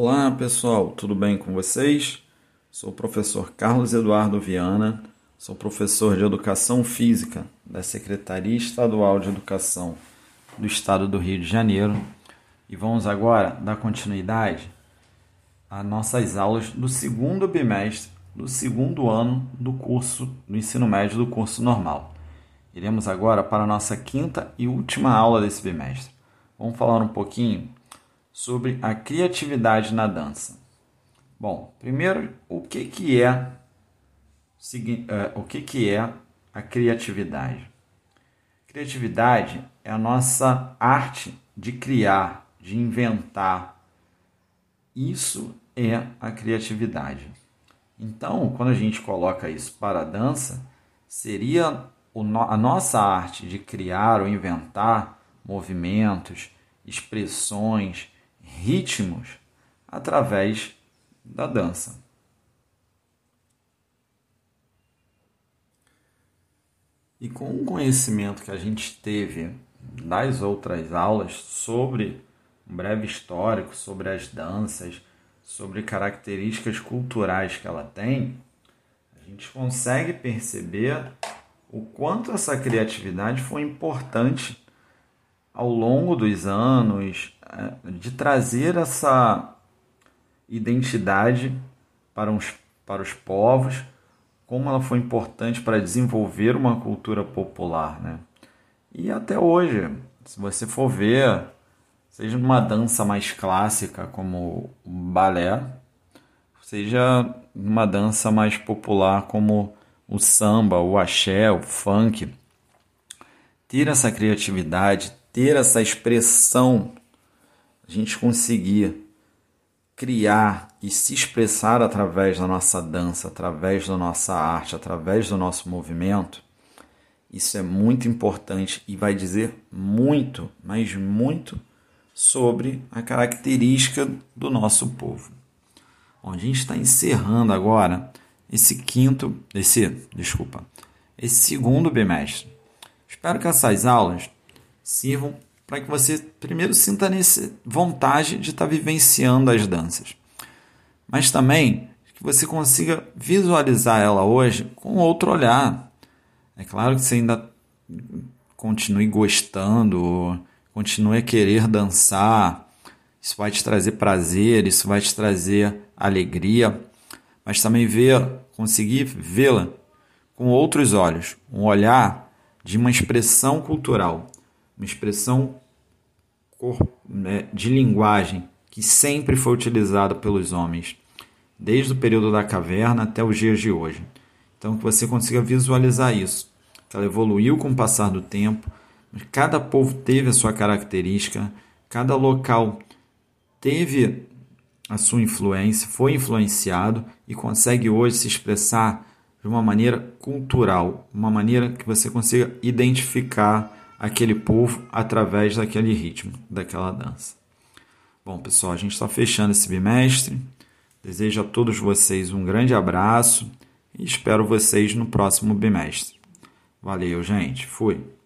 Olá pessoal, tudo bem com vocês? Sou o professor Carlos Eduardo Viana, sou professor de Educação Física da Secretaria Estadual de Educação do Estado do Rio de Janeiro e vamos agora dar continuidade às nossas aulas do segundo bimestre do segundo ano do curso do ensino médio do curso normal. Iremos agora para a nossa quinta e última aula desse bimestre. Vamos falar um pouquinho sobre a criatividade na dança. Bom, primeiro, o que, que é, é o que, que é a criatividade? Criatividade é a nossa arte de criar, de inventar. Isso é a criatividade. Então, quando a gente coloca isso para a dança, seria a nossa arte de criar ou inventar movimentos, expressões, ritmos através da dança. E com o conhecimento que a gente teve das outras aulas sobre um breve histórico, sobre as danças, sobre características culturais que ela tem, a gente consegue perceber o quanto essa criatividade foi importante ao longo dos anos é, de trazer essa identidade para, uns, para os povos, como ela foi importante para desenvolver uma cultura popular. Né? E até hoje, se você for ver, seja numa dança mais clássica como o balé, seja numa dança mais popular como o samba, o axé, o funk, ter essa criatividade, ter essa expressão, a gente conseguir criar e se expressar através da nossa dança, através da nossa arte, através do nosso movimento, isso é muito importante e vai dizer muito, mas muito sobre a característica do nosso povo. Bom, a gente está encerrando agora esse quinto, esse, desculpa, esse segundo bimestre. Espero que essas aulas sirvam para que você primeiro sinta nesse vontade de estar tá vivenciando as danças, mas também que você consiga visualizar ela hoje com outro olhar. É claro que você ainda continue gostando, continue a querer dançar, isso vai te trazer prazer, isso vai te trazer alegria, mas também ver, conseguir vê-la com outros olhos, um olhar de uma expressão cultural uma expressão né, de linguagem que sempre foi utilizada pelos homens, desde o período da caverna até os dias de hoje. Então, que você consiga visualizar isso, ela evoluiu com o passar do tempo, cada povo teve a sua característica, cada local teve a sua influência, foi influenciado e consegue hoje se expressar de uma maneira cultural, uma maneira que você consiga identificar aquele povo através daquele ritmo, daquela dança. Bom, pessoal, a gente está fechando esse bimestre. Desejo a todos vocês um grande abraço e espero vocês no próximo bimestre. Valeu, gente. Fui.